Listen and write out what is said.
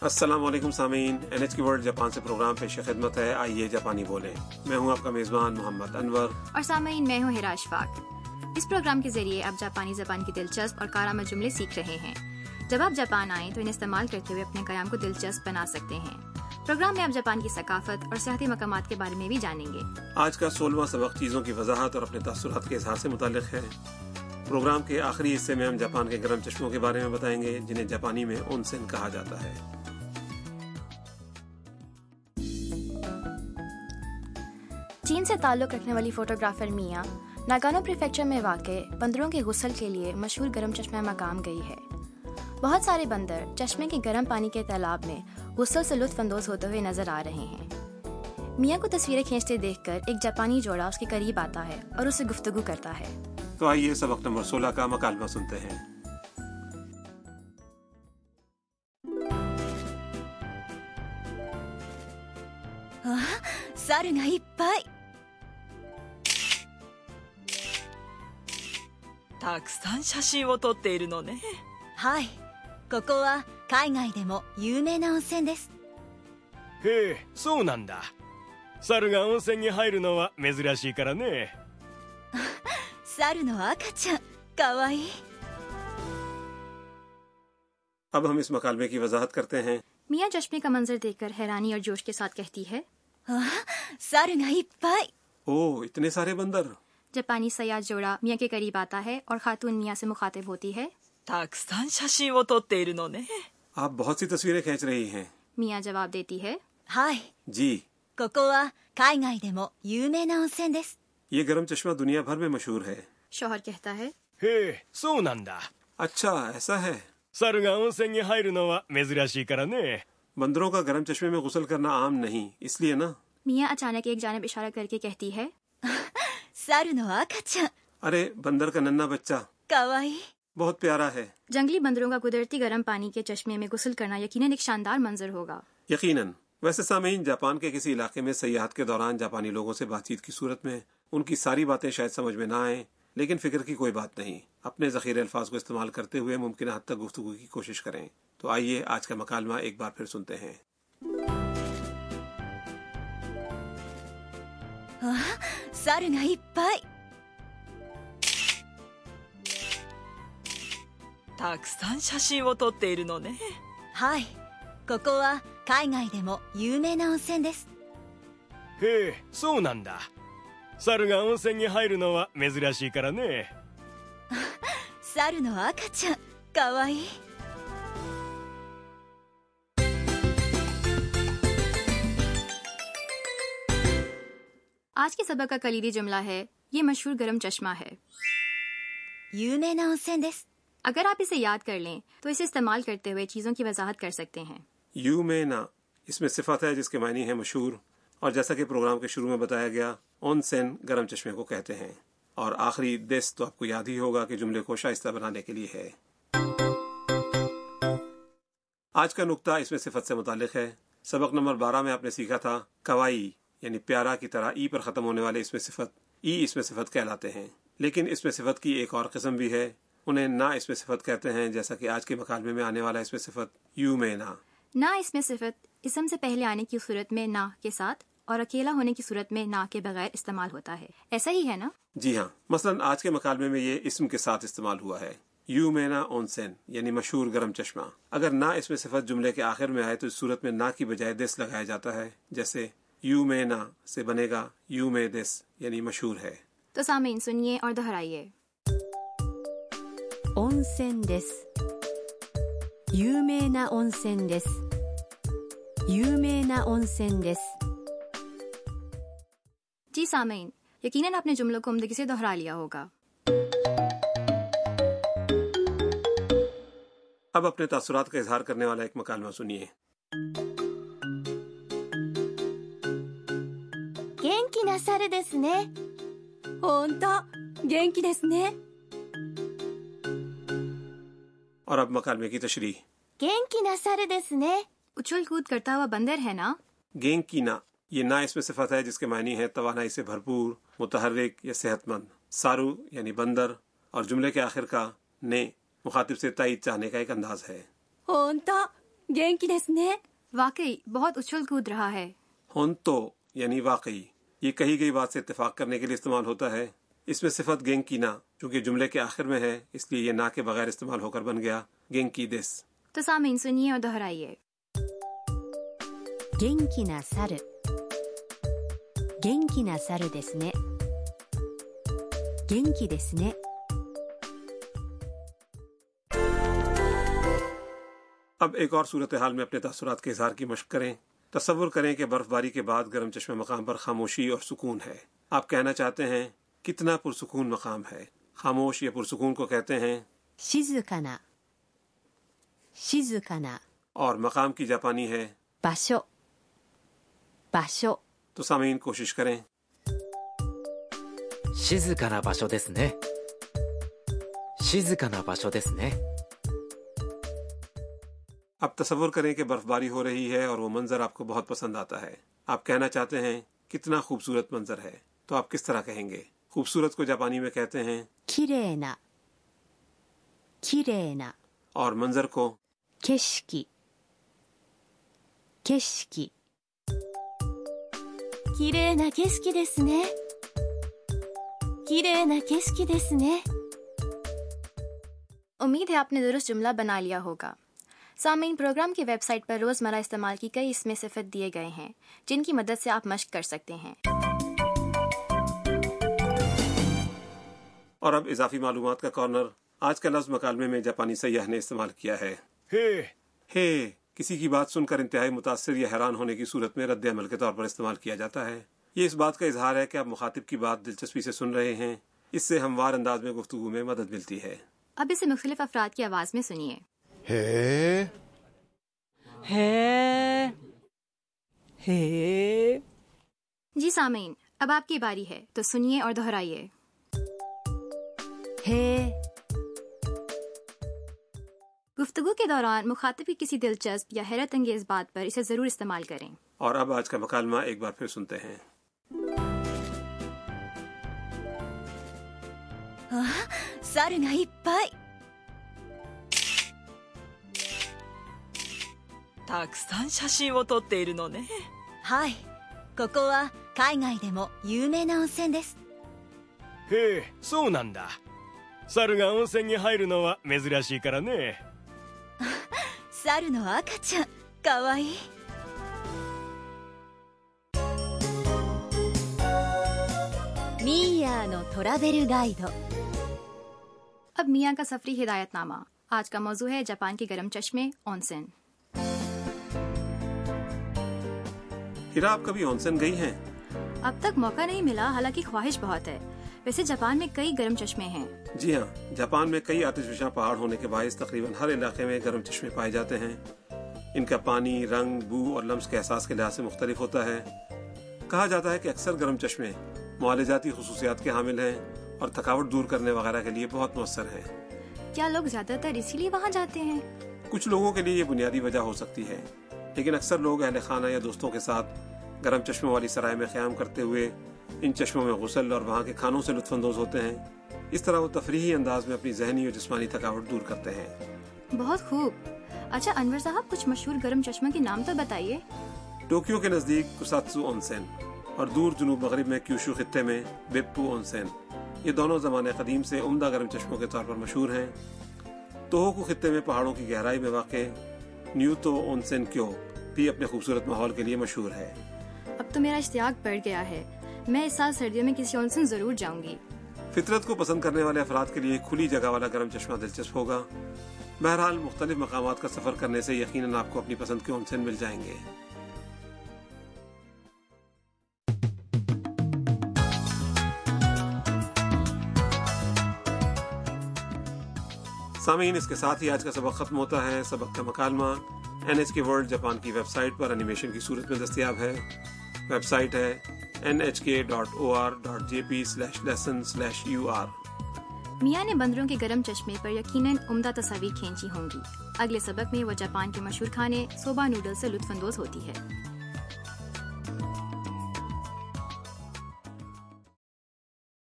السلام علیکم سامعین N H K World Japan سے پروگرام پیش خدمت ہے آئیے جاپانی بولیں۔ میں ہوں آپ کا میزبان محمد انور۔ اور سامعین میں ہوں ہراش فاق اس پروگرام کے ذریعے آپ جاپانی زبان کی دلچسپ اور کارآمد جملے سیکھ رہے ہیں۔ جب آپ جاپان آئیں تو انہیں استعمال کرتے ہوئے اپنے قیام کو دلچسپ بنا سکتے ہیں۔ پروگرام میں آپ جاپان کی ثقافت اور سیاحتی مقامات کے بارے میں بھی جانیں گے۔ آج کا سولہواں سبق چیزوں کی وضاحت اور اپنے تاثرات کے اظہار سے متعلق ہے۔ پروگرام کے آخری حصے میں ہم جاپان کے گرم چشموں کے بارے میں بتائیں گے جنہیں جاپانی میں اونسن کہا جاتا ہے۔ چین سے تعلق رکھنے والی فوٹوگرافر میاں ناگانو پریفیکچر میں واقع بندروں کے غسل کے لیے مشہور گرم چشمہ مقام گئی ہے۔ بہت سارے بندر چشمے کے گرم پانی کے تالاب میں غسل سے لطف اندوز ہوتے ہوئے نظر آ رہے ہیں۔ میاں کو تصویریں کھینچتے دیکھ کر ایک جاپانی جوڑا اس کے قریب آتا ہے اور اسے گفتگو کرتا ہے۔ تو آئیے سبق نمبر سولہ کا مکالمہ سنتے ہیں۔ 猿たくさん写真を撮っているのねはいここは海外でも有名な温泉ですへえそうなんだ猿が温泉に入るのは珍しいからね猿の赤ちゃんかわいい اب ہم اس مکالمے کی وضاحت کرتے ہیں میاں چشمے کا منظر دیکھ کر حیرانی اور جوش کے ساتھ کہتی ہے あ猿がいっぱい او اتنے سارے بندر جاپانی سیاح جوڑا میاں کے قریب آتا ہے اور خاتون میاں سے مخاطب ہوتی ہے۔ تو نے۔ آپ بہت سی تصویریں کھینچ رہی ہیں۔ میاں جواب دیتی ہے۔ ہائے۔ جی۔ یہ گرم چشمہ دنیا بھر میں مشہور ہے۔ شوہر کہتا ہے۔ اچھا ایسا ہے۔ سرگا بندروں کا گرم چشمے میں غسل کرنا عام نہیں اس لیے نا۔ میاں اچانک ایک جانب اشارہ کر کے کہتی ہے۔ 猿の赤ちゃん ارے بندر کا ننا بچہ かわいい بہت پیارا ہے جنگلی بندروں کا قدرتی گرم پانی کے چشمے میں غسل کرنا یقیناً ایک شاندار منظر ہوگا یقیناً ویسے سامعین جاپان کے کسی علاقے میں سیاحت کے دوران جاپانی لوگوں سے بات چیت کی صورت میں ان کی ساری باتیں شاید سمجھ میں نہ آئیں لیکن فکر کی کوئی بات نہیں اپنے ذخیرے الفاظ کو استعمال کرتے ہوئے ممکنہ حد تک گفتگو کی کوشش کریں تو آئیے آج کا مکالمہ ایک بار پھر سنتے ہیں 猿がいっぱいたくさん写真を撮っているのねはいここは海外でも有名な温泉ですへえそうなんだ猿が温泉に入るのは珍しいからね猿の赤ちゃんかわいい آج کے سبق کا کلیدی جملہ ہے یہ مشہور گرم چشمہ ہے۔ اگر آپ اسے یاد کر لیں تو اسے استعمال کرتے ہوئے چیزوں کی وضاحت کر سکتے ہیں۔ یو میں نا اس میں صفت ہے جس کے معنی ہے مشہور اور جیسا کہ پروگرام کے شروع میں بتایا گیا اون سین گرم چشمے کو کہتے ہیں۔ اور آخری دس تو آپ کو یاد ہی ہوگا کہ جملے کو شائستہ بنانے کے لیے ہے۔ آج کا نقطہ اس میں صفت سے متعلق ہے۔ سبق نمبر بارہ میں آپ نے سیکھا تھا کوائی۔ یعنی پیارا کی طرح ای پر ختم ہونے والے اس میں صفت ای اس میں صفت کہلاتے ہیں۔ لیکن اس میں صفت کی ایک اور قسم بھی ہے۔ انہیں نہ اس میں صفت کہتے ہیں جیسا کہ آج کے مکالمے میں آنے والا اس میں صفت یو میں نا۔ نہ اس میں صفت اسم سے پہلے آنے کی صورت میں نہ کے ساتھ اور اکیلا ہونے کی صورت میں نہ کے بغیر استعمال ہوتا ہے۔ ایسا ہی ہے نا؟ جی ہاں۔ مثلا آج کے مکالمے میں یہ اسم کے ساتھ استعمال ہوا ہے۔ یو مینا اونسین یعنی مشہور گرم چشمہ۔ اگر نہ اس میں صفت جملے کے آخر میں آئے تو اس صورت میں نہ کی بجائے دس لگایا جاتا ہے جیسے یو میں نا سے بنے گا یو میں دس یعنی مشہور ہے۔ تو سامعین سنیے اور دہرائیے۔ یو نا دس۔ یو نا دس۔ جی سامعین یقیناً آپ نے جملوں کو عمدگی سے دہرا لیا ہوگا۔ اب اپنے تاثرات کا اظہار کرنے والا ایک مکالمہ سنیے۔ 元気な猿ですね。ほんと元気ですね。اور اب مکالمے کی تشریح 元気な猿ですね。اچھل کود کرتا ہوا بندر ہے نا گینگ کی نا یہ نا اس میں صفت ہے جس کے معنی ہے توانائی سے بھرپور متحرک یا صحت مند سارو یعنی بندر اور جملے کے آخر کا نے مخاطب سے تائید چاہنے کا ایک انداز ہے ہونتا گینگ کی نے واقعی بہت اچھل کود رہا ہے ہونتو یعنی واقعی یہ کہی گئی بات سے اتفاق کرنے کے لیے استعمال ہوتا ہے۔ اس میں صفت گینگ کی نا چونکہ جملے کے آخر میں ہے اس لیے یہ نا کے بغیر استعمال ہو کر بن گیا۔ گینگ کی دس۔ تو سامعین سنیے اور دہرائیے۔ گینگ کی دس نے۔ اب ایک اور صورتحال میں اپنے تاثرات کے اظہار کی مشق کریں۔ تصور کریں کہ برف باری کے بعد گرم چشمے مقام پر خاموشی اور سکون ہے۔ آپ کہنا چاہتے ہیں کتنا پرسکون مقام ہے؟ خاموش یا پرسکون کو کہتے ہیں؟ شیزکانا شیزکانا اور مقام کی جاپانی ہے؟ باشو۔ باشو۔ تو سامعین کوشش کریں۔ شیزکانا باشو دیس نے۔ شیزکانا باشو دیس نے۔ اب تصور کریں کہ برف باری ہو رہی ہے اور وہ منظر آپ کو بہت پسند آتا ہے۔ آپ کہنا چاہتے ہیں کتنا خوبصورت منظر ہے۔ تو آپ کس طرح کہیں گے؟ خوبصورت کو جاپانی میں کہتے ہیں۔ کھیرینا کھیرینا اور منظر کو؟ کشکی کشکی کھیرینا کشکی دس نے۔ کھیرینا کشکی دس نے۔ امید ہے آپ نے درست جملہ بنا لیا ہوگا۔ سامعین پروگرام کی ویب سائٹ پر روزمرہ استعمال کی کئی اس میں صفت دیے گئے ہیں جن کی مدد سے آپ مشق کر سکتے ہیں۔ اور اب اضافی معلومات کا کارنر آج کا لفظ مکالمے میں جاپانی سیاح نے استعمال کیا ہے۔ ہے کسی کی بات سن کر انتہائی متاثر یا حیران ہونے کی صورت میں رد عمل کے طور پر استعمال کیا جاتا ہے۔ یہ اس بات کا اظہار ہے کہ آپ مخاطب کی بات دلچسپی سے سن رہے ہیں۔ اس سے ہموار انداز میں گفتگو میں مدد ملتی ہے۔ اب اسے مختلف افراد کی آواز میں سنیے۔ へえ。へえ。へえ。جی سامعین اب آپ کی باری ہے تو سنیے اور دہرائیے گفتگو کے دوران مخاطب کی کسی دلچسپ یا حیرت انگیز بات پر اسے ضرور استعمال کریں اور اب آج کا مکالمہ ایک بار پھر سنتے ہیں سارے پائی たくさん写真を撮っているのねはいここは海外でも有名な温泉ですへえそうなんだ猿が温泉に入るのは珍しいからね猿の赤ちゃんかわいい「ミーヤーのトラベルガイド」اب میاں کا سفری ہدایت نامہ آج کا موضوع ہے جاپان کے گرم چشمے اونسن ہیرا آپ کبھی اونسن گئی ہیں؟ اب تک موقع نہیں ملا حالانکہ خواہش بہت ہے۔ ویسے جاپان میں کئی گرم چشمے ہیں۔ جی ہاں جاپان میں کئی آتش فشاں پہاڑ ہونے کے باعث تقریباً ہر علاقے میں گرم چشمے پائے جاتے ہیں۔ ان کا پانی رنگ بو اور لمس کے احساس کے لحاظ سے مختلف ہوتا ہے۔ کہا جاتا ہے کہ اکثر گرم چشمے معالجاتی خصوصیات کے حامل ہیں اور تھکاوٹ دور کرنے وغیرہ کے لیے بہت مؤثر ہیں۔ کیا لوگ زیادہ تر اسی لیے وہاں جاتے ہیں؟ کچھ لوگوں کے لیے یہ بنیادی وجہ ہو سکتی ہے لیکن اکثر لوگ اہل خانہ یا دوستوں کے ساتھ گرم چشموں والی سرائے میں قیام کرتے ہوئے ان چشموں میں غسل اور وہاں کے کھانوں سے لطف اندوز ہوتے ہیں۔ اس طرح وہ تفریحی انداز میں اپنی ذہنی اور جسمانی تھکاوٹ دور کرتے ہیں۔ بہت خوب۔ اچھا انور صاحب کچھ مشہور گرم چشموں کے نام تو بتائیے۔ ٹوکیو کے نزدیک کساتسو اونسین اور دور جنوب مغرب میں کیوشو خطے میں بیپو اونسین۔ یہ دونوں زمانے قدیم سے عمدہ گرم چشموں کے طور پر مشہور ہیں۔ توہوکو خطے میں پہاڑوں کی گہرائی میں واقع نیوتو اونسین کیو بھی اپنے خوبصورت ماحول کے لیے مشہور ہے۔ اب تو میرا اشتیاق بڑھ گیا ہے۔ میں اس سال سردیوں میں کسی اونسن ضرور جاؤں گی۔ فطرت کو پسند کرنے والے افراد کے لیے کھلی جگہ والا گرم چشمہ دلچسپ ہوگا۔ بہرحال مختلف مقامات کا سفر کرنے سے یقیناً آپ کو اپنی پسند کے اونسن مل جائیں گے۔ سامعین، اس کے ساتھ ہی آج کا سبق ختم ہوتا ہے۔ سبق کا مکالمہ N S K World Japan کی ویب سائٹ پر انیمیشن کی صورت میں دستیاب ہے۔ ویب سائٹ ہے N H K dot O R dot J P slash lesson slash U R میاں نے بندروں کے گرم چشمے پر یقیناً عمدہ تصاویر کھینچی ہوں گی۔ اگلے سبق میں وہ جاپان کے مشہور کھانے سوبا نوڈل سے لطف اندوز ہوتی ہے۔